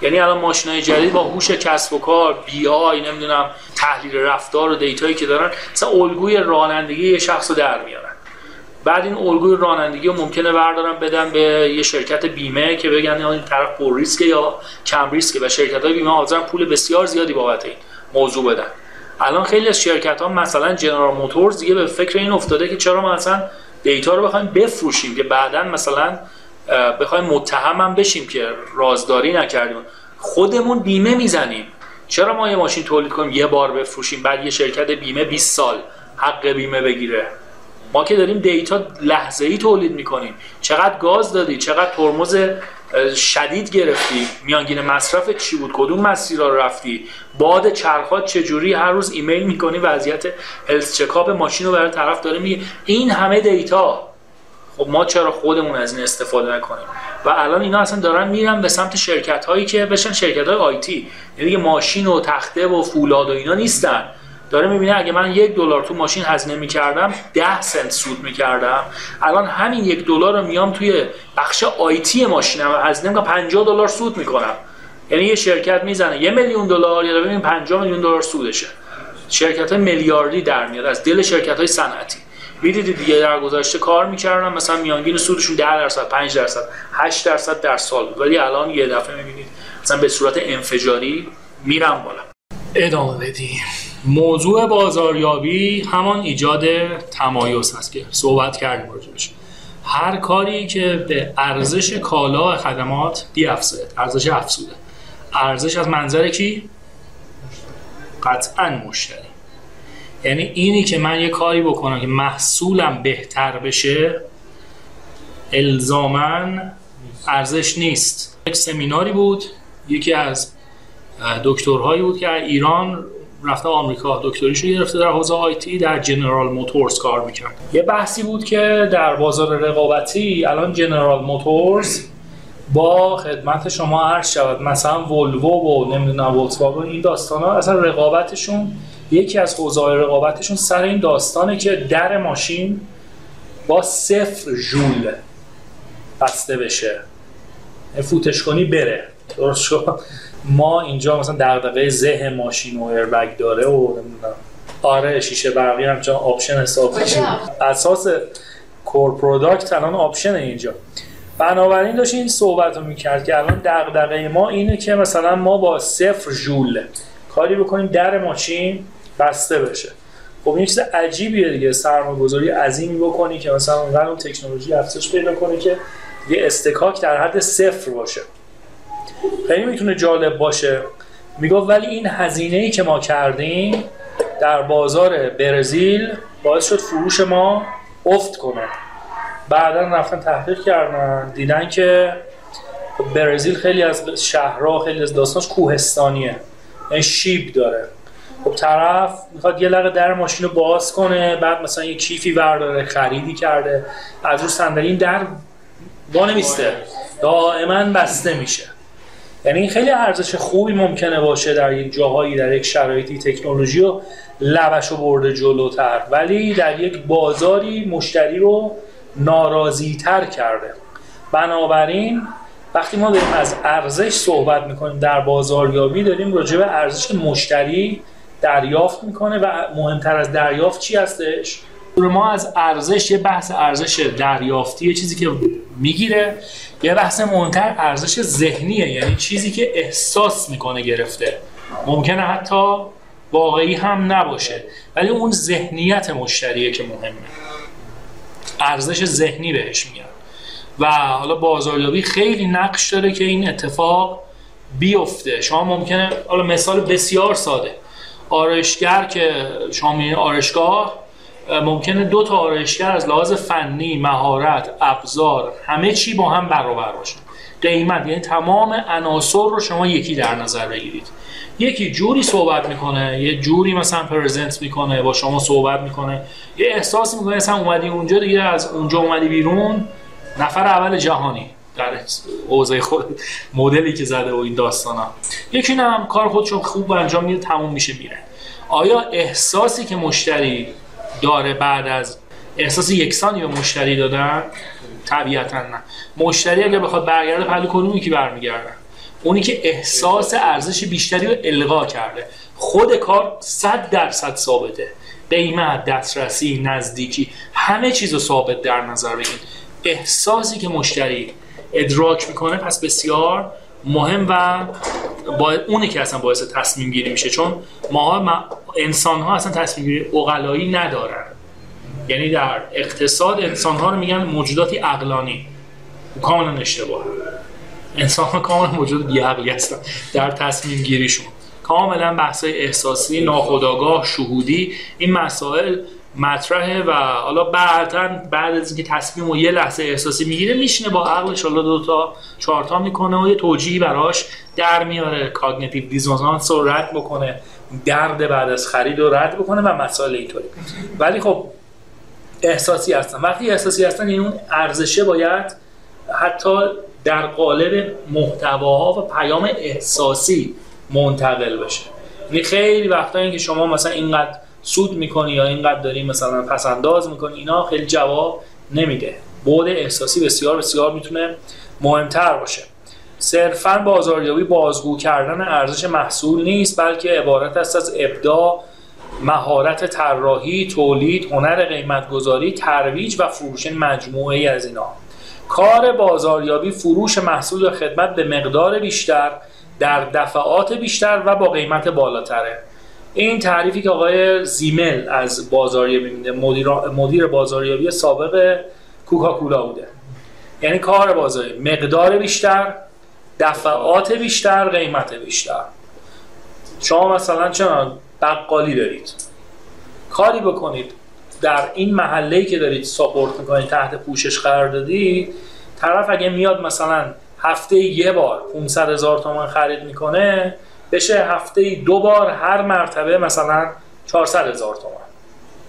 یعنی الان ماشین های جدید با هوش کسب و کار بی آی نمی‌دونم تحلیل رفتار و دیتایی که دارن مثلا الگوی رانندگی یه شخص رو در میارن. بعد این الگوی رانندگی رو ممکنه بردارن بدن به یه شرکت بیمه که بگن این طرف پر ریسکه یا کم ریسکه. و شرکت های بیمه حاضرن پول بسیار زیادی بابت این موضوع بدن. الان خیلی از شرکت ها مثلا جنرال موتورز دیگه به فکر این افتاده که چرا ما مثلا دیتا رو بخوایم بفروشیم که بعدا مثلا بخوایم متهم بشیم که رازداری نکردیم. خودمون بیمه می‌زنیم. چرا ما یه ماشین تولید کنیم یه بار بفروشیم بعد یه شرکت بیمه 20 سال حق بیمه بگیره؟ ما که داریم دیتا لحظه ای تولید می‌کنیم. چقدر گاز دادی؟ چقدر ترمز شدید گرفتی؟ میانگین مصرف چی بود؟ کدوم مسیرها رو رفتی؟ باد چرخات چجوری؟ هر روز ایمیل می‌کنی وضعیت health checkup ماشین رو برای طرف داره میگه. این همه data. خب ما چرا خودمون از این استفاده نکنیم؟ و الان اینا اصلا دارن میرن به سمت شرکت هایی که بشن شرکت های IT یعنی ماشین و تخته و فولاد و اینا نیستن. داره می‌بینه اگه من یک دلار تو ماشین هزینه می‌کردم ده سنت سود می‌کردم. الان همین یک دلار رو میام توی بخش IT ماشینم هزینه می‌کنم 50 دلار سود می‌کنم. یعنی یه شرکت می‌زنه یه میلیون دلار یا ببینیم 50 میلیون دلار سودشه. شرکت های میلیاردی در میاد از دل شرکت های صنعتی. می‌دیدید دیگه در گذشته کار می‌کردن مثلا میانگین سودشون 10 درصد 5 درصد 8 درصد در سال بود. ولی الان یه دفعه می‌بینید مثلا به صورت انفجاری میرم بالا. ادامه بدیم. موضوع بازاریابی همان ایجاد تمایز هست که صحبت کردیم راجبش. هر کاری که به ارزش کالا خدمات بیافزاید ارزش افزوده. ارزش از منظر کی؟ قطعا مشتری. یعنی اینی که من یه کاری بکنم که محصولم بهتر بشه الزامن ارزش نیست. یک سمیناری بود یکی از دکترهایی بود که ایران رفته آمریکا دکتریشو گرفته در حوزه آیتی در جنرال موتورز کار می‌کرد. یه بحثی بود که در بازار رقابتی الان جنرال موتورز با خدمت شما عرض شود. مثلا ولوو و نمی‌دونم ولکس این داستان ها اصلا رقابتشون یکی از حوزه رقابتشون سر این داستانه که در ماشین با صفر ژول بسته بشه. فوتش کنی بره. درست شد؟ ما اینجا مثلا دغدغه زه ماشین و airbag داره و نمی‌دونم. آره شیشه برقی هم چون option حساب میشه اساس core product الان option اینجا. بنابراین داشت این صحبت رو می‌کرد که الان دغدغه ما اینه که مثلا ما با صفر ژول کاری بکنیم در ماشین بسته بشه. خب این چیز عجیبیه دیگه سرمایه گذاری عظیمی بکنی که مثلا اون تکنولوژی افزایش پیدا کنه که یه اصطکاک در حد صفر باشه. خیلی می‌تونه جالب باشه. می‌گفت ولی این هزینه ای که ما کردیم در بازار برزیل باعث شد فروش ما افت کنه. بعدا رفتن تحقیق کردن دیدن که برزیل خیلی از شهرها خیلی از داستانش کوهستانیه. یعنی شیب داره. خب طرف می‌خواد یه لقه در ماشین رو باز کنه بعد مثلا یه کیفی برداره خریدی کرده. از رو صندلی این در وانمیسته. دائما بسته میشه. یعنی خیلی ارزش خوبی ممکنه باشه در یک جاهایی در یک شرایطی تکنولوژی رو لبش رو برده جلوتر. ولی در یک بازاری مشتری رو ناراضی تر کرده. بنابراین وقتی ما داریم از ارزش صحبت می‌کنیم در بازاریابی داریم راجع به ارزش مشتری دریافت می‌کنه و مهمتر از دریافت چی هستش؟ ما از ارزش یه بحث ارزش دریافتی یه چیزی که می‌گیره. یه بحث مهمتر ارزش ذهنیه یعنی چیزی که احساس می‌کنه گرفته. ممکنه حتی واقعی هم نباشه ولی اون ذهنیت مشتریه که مهمه. ارزش ذهنی بهش میگن و حالا بازاریابی خیلی نقش داره که این اتفاق بیفته. شما ممکنه حالا مثال بسیار ساده. آرایشگر که شما می‌بینید آرایشگاه ممکنه دو تا آرایشگر از لحاظ فنی مهارت ابزار همه چی با هم برابر باشه. قیمت یعنی تمام عناصر رو شما یکی در نظر بگیرید. یکی جوری صحبت می‌کنه یه جوری مثلا پرزنت می‌کنه با شما صحبت می‌کنه. یه احساس می‌کنه مثلا اومدی اونجا دیگه از اونجا اومدی بیرون نفر اول جهانی در حوزه خود مدلی که زده و این داستانا. یکی هم کار خودشون خوب انجام میده تموم میشه میره. آیا احساسی که مشتری داره بعد از احساس یکسانی به مشتری دادن؟ طبیعتا نه. مشتری اگر بخواد برگرده پهلو کدومی که برمیگردن اونی که احساس ارزش بیشتری رو القا کرده. خود کار صد درصد ثابته. قیمت دسترسی نزدیکی همه چیز رو ثابت در نظر بگیرید. احساسی که مشتری ادراک می‌کنه پس بسیار مهم و با اونی که اصلا باعث تصمیم گیری میشه چون ما انسان ها اصلا تصمیم گیری اقلایی ندارن. یعنی در اقتصاد انسان ها رو میگن موجوداتی عقلانی. کاملا اشتباه. انسان ها کاملا موجود بیعقلی هستن در تصمیم گیریشون. کاملا بحث احساسی ناخودآگاه شهودی این مسائل مطرحه و حالا بعدا بعد از اینکه تصمیم و یه لحظه احساسی می‌گیره میشینه با عقلش حالا دو تا چهار می‌کنه و یه توجیهی براش در میاره. کاگنیتیو دیزونانس رو رد بکنه درد بعد از خرید رو رد بکنه و مسائل اینطوری. ولی خب احساسی هستن. وقتی احساسی هستن این اون ارزشه باید حتی در قالب محتواها و پیام احساسی منتقل بشه. یعنی خیلی وقتا اینکه شما مثلا اینقدر سود می‌کنی یا اینقدر داری مثلا پس انداز می‌کنی اینا خیلی جواب نمیده. بود احساسی بسیار بسیار می‌تونه مهمتر باشه. صرفا بازاریابی بازگو کردن ارزش محصول نیست بلکه عبارت است از ابداع مهارت طراحی تولید هنر قیمت گذاری ترویج و فروش مجموعه از اینا. کار بازاریابی فروش محصول و خدمت به مقدار بیشتر در دفعات بیشتر و با قیمت بالاتره. این تعریفی که آقای زیمل از بازاریابی میده مدیر, مدیر بازاریابی سابق کوکاکولا بوده. یعنی کار بازاری مقدار بیشتر دفعات بیشتر قیمت بیشتر. شما مثلا چرا بقالی دارید. کاری بکنید. در این محله که دارید ساپورت می‌کنید تحت پوشش قرار دادید طرف اگه میاد مثلا هفته یه بار 500 هزار تومان خرید می‌کنه بشه هفته دو بار هر مرتبه مثلا 400 هزار تومان.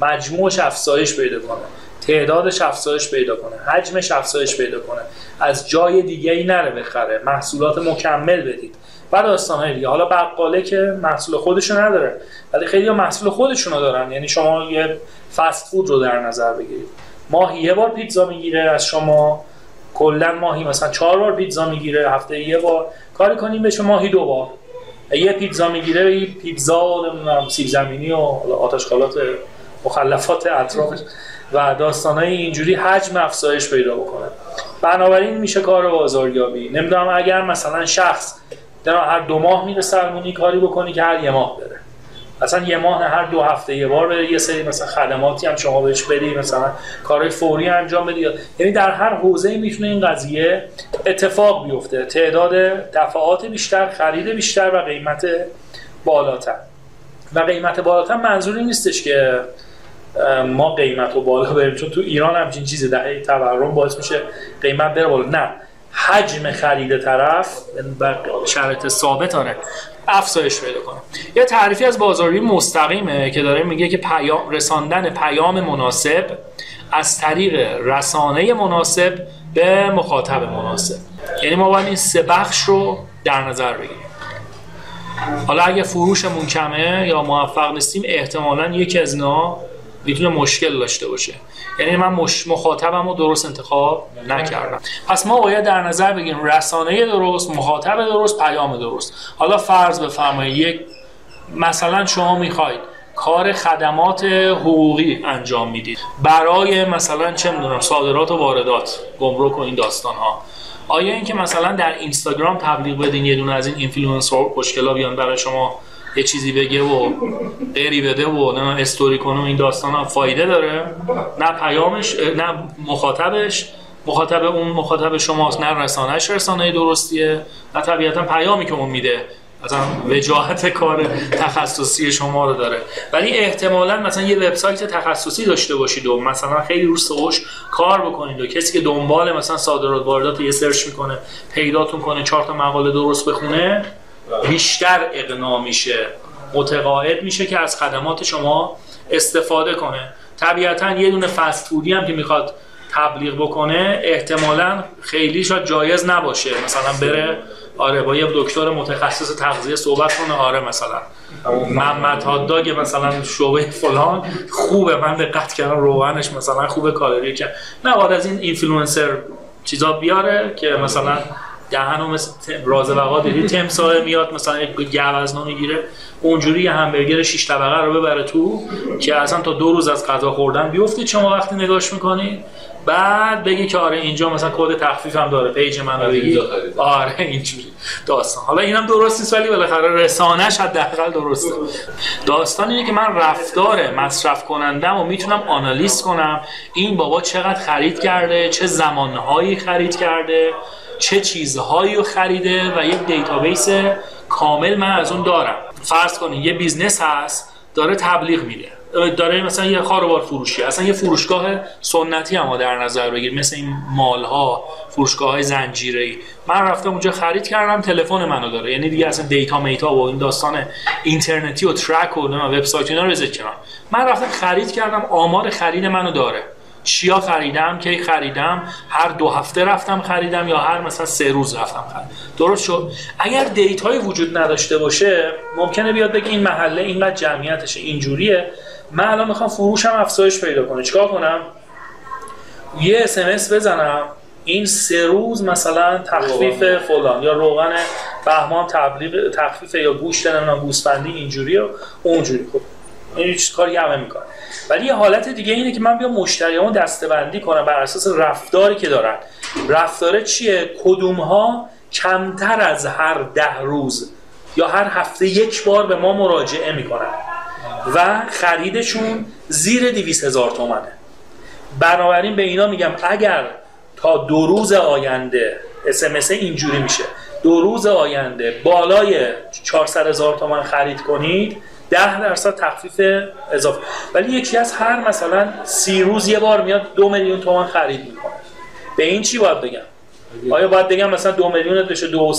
مجموعش افزایش پیدا کنه. تعدادش افزایش پیدا کنه. حجمش افزایش پیدا کنه. از جای دیگه ای نره بخره. محصولات مکمل بدید. بعد داستان دیگه. حالا بقاله که محصول خودشو نداره ولی خیلی محصول خودشونو دارن. یعنی شما یه فست فود رو در نظر بگیرید. ماهی یه بار پیتزا می‌گیره از شما. کلا ماهی مثلا چهار بار پیتزا می‌گیره. هفته یه بار. کاری کنیم بشه ماهی دو بار. یه پیتزا می‌گیره یه پیتزا و نمی‌دونم سیب زمینی و آتشخالات مخلفات اطرافش. و داستانهای اینجوری حجم افزایش پیدا بکنه. بنابراین میشه کار بازاریابی. نمی‌دونم اگر مثلا شخص در هر دو ماه میره سرمونی کاری بکنی که هر یه ماه بره. مثلا یه ماه هر دو هفته یه بار یه سری مثلا خدماتی هم شما بهش بدی مثلا کارهای فوری انجام بدی. یعنی در هر حوزه می‌تونه این قضیه اتفاق بیفته. تعداد دفعات بیشتر خرید بیشتر و قیمت بالاتر. و قیمت بالاتر منظوری نیستش که ما قیمت رو بالا بریم چون تو ایران همچین چیزی دهه تورم باعث میشه قیمت بره بالا. نه. حجم خرید طرف. شرط ثابت آره. افزایش پیدا کنه. یه تعریفی از بازاری مستقیمه که داره میگه که پیام رساندن پیام مناسب از طریق رسانه مناسب به مخاطب مناسب. یعنی ما باید این سه بخش رو در نظر بگیریم. حالا اگه فروشمون کمه یا موفق نیستیم احتمالا یکی از اینا می‌تونه مشکل داشته باشه. یعنی من مش... مخاطبم رو درست انتخاب نکردم. پس ما باید در نظر بگیریم رسانه درست مخاطب درست پیام درست. حالا فرض بفرمایید یک مثلا شما می‌خواید کار خدمات حقوقی انجام می‌دید. برای مثلا چه می‌دونم صادرات و واردات گمرک و این داستان ها آیا اینکه مثلا در اینستاگرام تبلیغ بدین یه دونه از این اینفلوئنسر خوشگلا بیان برای شما؟ یه چیزی بگه و قری بده و نه استوری کنه این داستان ها فایده داره. نه پیامش نه مخاطبش. مخاطب اون مخاطب شماست نه رسانهش رسانه درستیه. نه طبیعتا پیامی که اون میده. مثلا وجاهت کار تخصصی شما رو داره. ولی احتمالا مثلا یه وبسایت تخصصی داشته باشید و مثلا خیلی رو سوش کار بکنید و کسی که دنبال مثلا صادرات واردات یه سرچ می‌کنه پیداتون کنه چهار تا مقاله درست بخونه بیشتر اقنا میشه متقاعد میشه که از خدمات شما استفاده کنه. طبیعتا یه دونه فست فودی هم که می‌خواد تبلیغ بکنه احتمالا خیلی شاید جایز نباشه. مثلا بره آره با یه دکتر متخصص تغذیه صحبت کنه. آره مثلا. محمد هاداگ مثلا شعبه فلان خوبه. من دقت کردم روغنش مثلا خوبه کالری که نه از این اینفلوئنسر چیزا بیاره که مثلا دهنو مثل راز وقا دیدی؟ تمساه میاد مثلا یک گوزنا می‌گیره اونجوری یه همبرگر شش طبقه رو ببره تو که اصلا تا دو روز از غذا خوردن بیفتید شما وقتی نگاش می‌کنید بعد بگی که آره اینجا مثلا کد تخفیف هم داره page من رو بگی. آره اینجوری. داستان. حالا اینم درست نیست ولی بالاخره رسانه‌ش حداقل درسته. داستان اینه که من رفتار مصرف کننده‌م رو می‌تونم آنالیز کنم. این بابا چقدر خرید کرده چه زمانهایی خرید کرده. چه چیزهایی رو خریده و یک database کامل من از اون دارم. فرض کنید یه business هست داره تبلیغ میده. داره مثلا یه خاروبار فروشی. اصلا یه فروشگاه سنتی هم در نظر بگیر مثل این مال ها فروشگاه های زنجیره من رفتم اونجا خرید کردم تلفن منو داره. یعنی دیگه اصلا دیتا میتا و این داستان اینترنتی و ترک و وبسایت اینا رو کردم. من رفتم خرید کردم آمار خرید منو داره. چیا خریدم کی خریدم هر دو هفته رفتم خریدم یا هر مثلا سه روز رفتم خریدم. درست شد. اگر دیتایی وجود نداشته باشه ممکنه بیاد بگه این محله اینقدر جمعیتشه اینجوریه. من الان می‌خوام فروشم افزایش پیدا کنه. چیکار کنم؟ یه اسمس بزنم. این سه روز مثلا تخفیف فلان یا روغن بهمان تبلیغ تخفیف یا گوشت نمی‌دونم گوسفندی اینجوری و اونجوری. خب. این هیچ کاری همه می‌کنه. ولی یه حالت دیگه اینه که من بیام مشتریامو دستبندی کنم بر اساس رفتاری که دارن. رفتاره چیه؟ کدوم ها کمتر از هر ده روز یا هر هفته یک بار به ما مراجعه می‌کنن و خریدشون زیر دیویس هزار تومنه. بنابراین به اینا میگم اگر تا دو روز آینده اسمس اینجوری میشه دو روز آینده بالای 400 هزار تومن خرید کنید ده درصد تخفیف اضافه. ولی یکی از هر مثلا سی روز یه بار میاد دو میلیون تومن خرید می‌کنه. به این چی باید بگم؟ آیا باید بگم مثلا دو میلیون بشه دو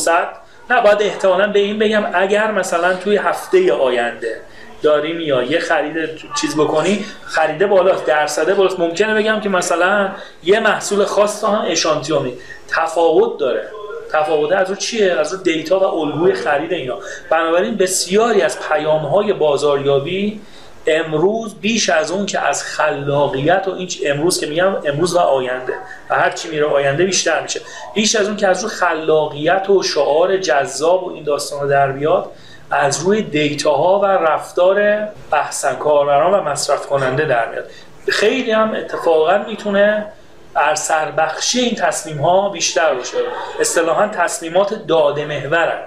نه باید احتمالا به این بگم اگر مثلا توی هفته آینده داریم یا یه خرید چیز بکنی خریده بالا درصده بالا ممکنه بگم که مثلا یه محصول خاص هم اشانتیومی تفاوت داره. تفاوت از رو چیه؟ از رو دیتا و الگوی خرید اینا. بنابراین بسیاری از پیام های بازاریابی امروز بیش از اون که از خلاقیت و این امروز که میگم امروز و آینده. و هر چی میره آینده بیشتر میشه. بیش از اون که از رو خلاقیت و شعار جذاب و این داستان در بیاد از روی دیتا ها و رفتار احسن کاربران و مصرف کننده در میاد. خیلی هم اتفاقا می‌تونه بر سربخشی این تصمیم ها بیشتر باشه اصطلاحا تصمیمات داده محورن.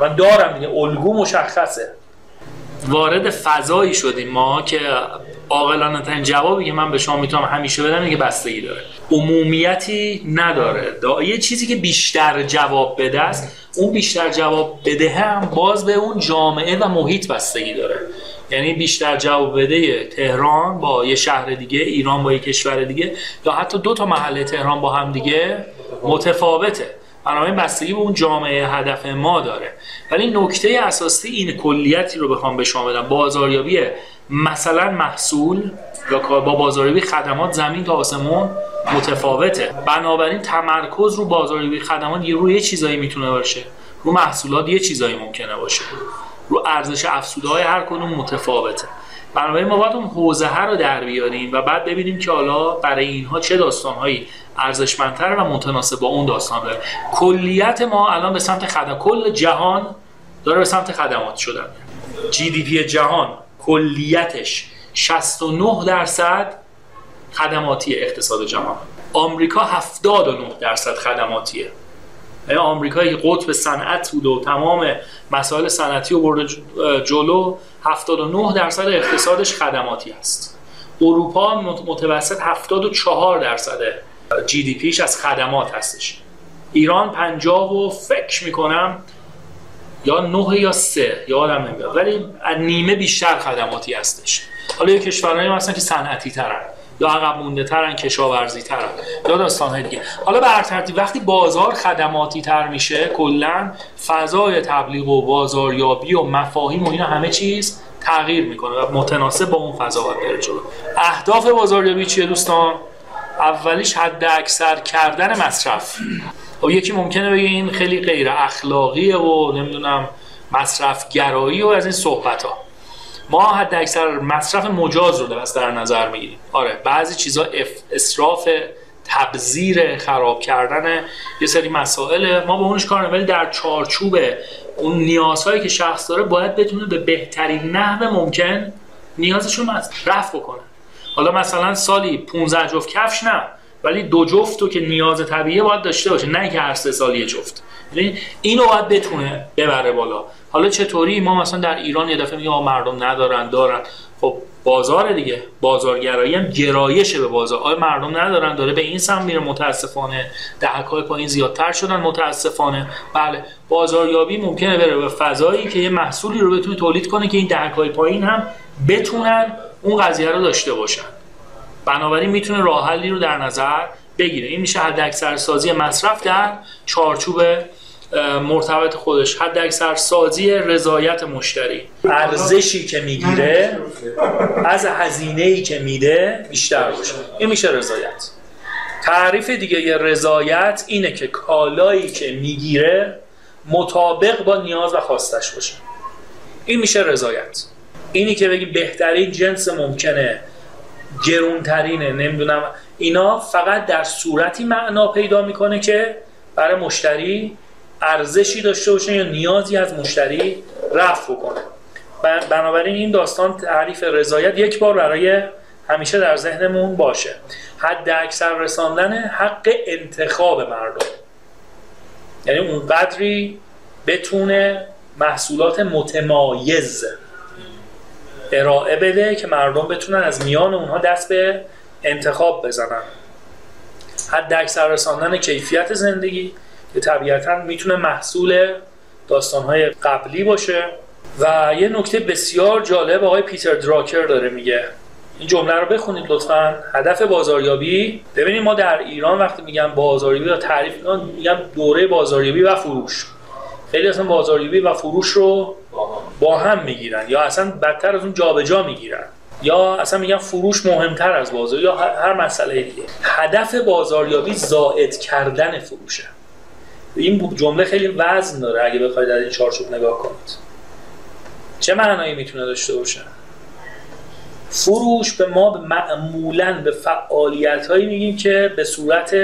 من دارم دیگه الگو مشخصه. وارد فضایی شدیم ما که عاقلانه ترین جوابی که من به شما می‌تونم همیشه بدم اینه که بستگی داره. عمومیتی نداره. یه چیزی که بیشتر جواب بده است اون بیشتر جواب بده هم باز به اون جامعه و محیط بستگی داره. یعنی بیشتر جواب بده تهران با یه شهر دیگه ایران با یه کشور دیگه یا حتی دو تا محله تهران با هم دیگه متفاوته. بنابراین بستگی به اون جامعه هدف ما داره. ولی نکته اساسی این کلیتی رو بخوام به شما بدم. بازاریابی مثلا محصول یا با بازاریابی خدمات زمین تا آسمون متفاوته. بنابراین تمرکز رو بازاریابی خدمات یه روی چیزایی می‌تونه باشه. رو محصولات یه چیزایی ممکنه باشه. رو ارزش افزوده های هر کدوم متفاوته. بنابراین ما باید اون حوزه رو در بیاریم و بعد ببینیم که حالا برای اینها چه داستانهایی ارزشمندتر و متناسب با اون داستان داره. کلیت ما الان به سمت خدمات کل جهان داره به سمت خدمات شدن. جی دی پی جهان کلیتش 69 درصد خدماتی اقتصاد جهان. آمریکا 79 درصد خدماتیه. آمریکایی که قطب صنعت بود و تمام مسائل صنعتی و برده جلو 79 درصد اقتصادش خدماتی است اروپا متوسط 74 درصد جی دی پیش از خدمات هستش. ایران 50 و فکر می‌کنم یا 9 یا 3 یادم نمیاد. ولی نیمه بیشتر خدماتی هستش. حالا یه کشورهایی هستن که صنعتی ترن یا عقب مونده ترن کشاورزی ترن. یا داستان های دیگه. حالا به ترتیب وقتی بازار خدماتی تر میشه کلا فضای تبلیغ و بازاریابی و مفاهیم و اینا همه چیز تغییر می‌کنه و متناسب با اون فضا باید بره جلو. اهداف بازاریابی چیه دوستان؟ اولیش حد اکثر کردن مصرف. و خب یکی ممکنه بگه این خیلی غیر اخلاقیه و نمی‌دونم مصرف گرایی و از این صحبت ها ما حد اکثر مصرف مجاز رو در نظر می‌گیریم. آره بعضی چیزا اصراف تبذیر خراب کردن یه سری مسائل ما با اونش کار ولی در چارچوب اون نیازهایی که شخص داره باید بتونه به بهترین نحو ممکن نیازشون رفع بکنه. حالا مثلا سالی 15 جفت کفش نه. ولی دو جفت که نیاز طبیعی باید داشته باشه نه که هر سه سال یه جفت. یعنی اینو باید بتونه ببره بالا. حالا چطوری؟ ما مثلا در ایران یه دفعه میگیم مردم ندارن دارن. خب بازار دیگه. بازارگرایی هم گرایشه به بازار. آیا مردم ندارن داره به این سم میره. متاسفانه دهکای پایین زیادتر شدن متاسفانه. بله بازاریابی ممکنه بره به فضایی که یه محصولی رو بتونه تولید کنه که این دهکای پایین هم بتونن اون قضیه رو داشته باشن. بنابراین می‌تونه راه حلی رو در نظر بگیره. این میشه حد اکثر سازی مصرف در چارچوب مرتبط خودش. حد اکثر سازی رضایت مشتری. ارزشی که می‌گیره از هزینه ای که میده بیشتر باشه. این میشه رضایت. تعریف دیگه یه رضایت اینه که کالایی که می‌گیره مطابق با نیاز و خواستش باشه. این میشه رضایت. اینی که بگیم بهترین جنس ممکنه گرونترینه نمی‌دونم. اینا فقط در صورتی معنا پیدا می‌کنه که برای مشتری ارزشی داشته باشه یا نیازی از مشتری رفع کنه بنابراین این داستان تعریف رضایت یک بار برای همیشه در ذهنمون باشه. حد اکثر رساندن حق انتخاب مردم. یعنی اونقدری بتونه محصولات متمایز ارائه بده که مردم بتونن از میان اونها دست به انتخاب بزنن. حد اکثر رساندن کیفیت زندگی که طبیعتا می‌تونه محصول داستانهای قبلی باشه. و یه نکته بسیار جالب آقای پیتر دراکر داره میگه. این جمله رو بخونید لطفا. هدف بازاریابی. ببینید ما در ایران وقتی میگم بازاریابی یا تعریف میگم دوره بازاریابی و فروش. خیلی اصلا بازاریابی و فروش رو با هم می‌گیرن یا اصلا بدتر از اون جابجا می‌گیرن یا اصلا میگن فروش مهمتر از بازار یا هر مسئله دیگه. هدف بازاریابی زائد کردن فروشه. این جمله خیلی وزن داره اگه بخواید در این چارچوب نگاه کنید. چه معنایی می‌تونه داشته باشه؟ فروش به ما معمولا به فعالیت هایی میگیم که به صورت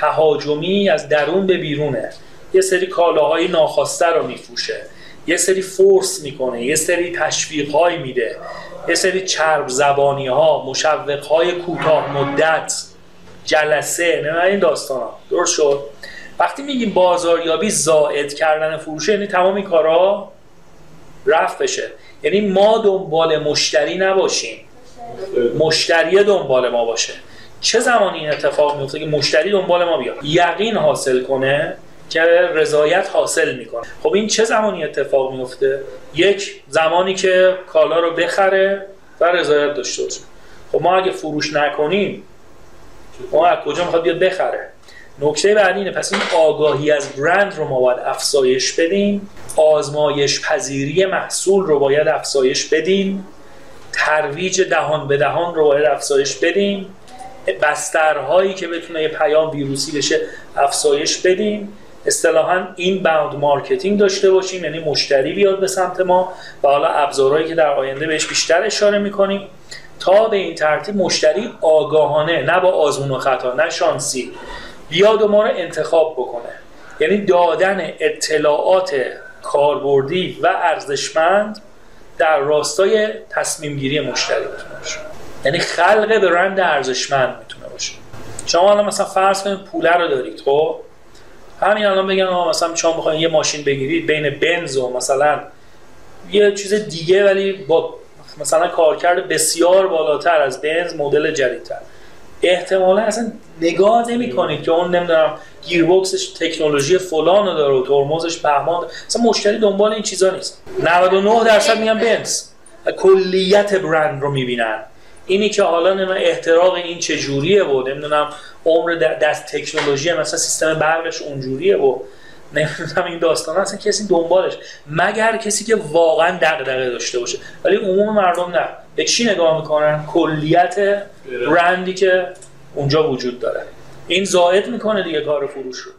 تهاجمی از درون به بیرونه. یه سری کالاهای ناخواسته رو میفروشه. یه سری فورس می‌کنه یه سری تشویق های میده یه سری چرب زبانی ها مشوق های کوتاه مدت جلسه نه این داستان ها درست شد؟ وقتی میگیم بازاریابی زائد کردن فروشه یعنی تمام این کارا رفت بشه. یعنی ما دنبال مشتری نباشیم. مشتری دنبال ما باشه. چه زمانی این اتفاق میفته که مشتری دنبال ما بیاد؟ یقین حاصل کنه که رضایت حاصل می‌کنه. خب این چه زمانی اتفاق میفته یک زمانی که کالا رو بخره و رضایت داشته باشه. خب ما اگه فروش نکنیم ما از کجا می‌خواد بیاد بخره؟ نکته بعدی اینه پس این آگاهی از برند رو ما باید افزایش بدیم. آزمایش پذیری محصول رو باید افزایش بدیم. ترویج دهان به دهان رو باید افزایش بدیم. بسترهایی که بتونه یه پیام ویروسی بشه افزایش بدیم. اصطلاحا inbound marketing داشته باشیم یعنی مشتری بیاد به سمت ما و حالا ابزارهایی که در آینده بهش بیشتر اشاره می‌کنیم. تا به این ترتیب مشتری آگاهانه نه با آزمون و خطا نه شانسی بیاد و ما رو انتخاب بکنه. یعنی دادن اطلاعات کاربردی و ارزشمند در راستای تصمیم گیری مشتری می‌تونه باشه. یعنی خلق برند ارزشمند می‌تونه باشه. شما حالا مثلا فرض کنید پوله رو دارید خب؟ همین الان بگن آقا مثلا شما بخواید یه ماشین بگیرید بین بنز و مثلا یه چیز دیگه ولی با مثلا کارکرد بسیار بالاتر از بنز مدل جدیدتر. احتمالا اصلا نگاه نمی‌کنید که اون نمی‌دونم گیربکسش تکنولوژی فلان رو داره و ترمزش پهمان اصلا مشتری دنبال این چیزا نیست. 99 درصد میگن بنز. کلیت برند رو می‌بینن. اینی که حالا نمی‌دونم احتراق این چه جوریه و نمی‌دونم عمر دست تکنولوژی مثلا سیستم برقش اونجوریه و نمی‌دونم این داستان اصلا کسی دنبالش مگر کسی که واقعا دغدغه داشته باشه. ولی عموم مردم نه. به چی نگاه می‌کنن؟ کلیت برندی که اونجا وجود داره. این زائد می‌کنه دیگه کار فروش رو.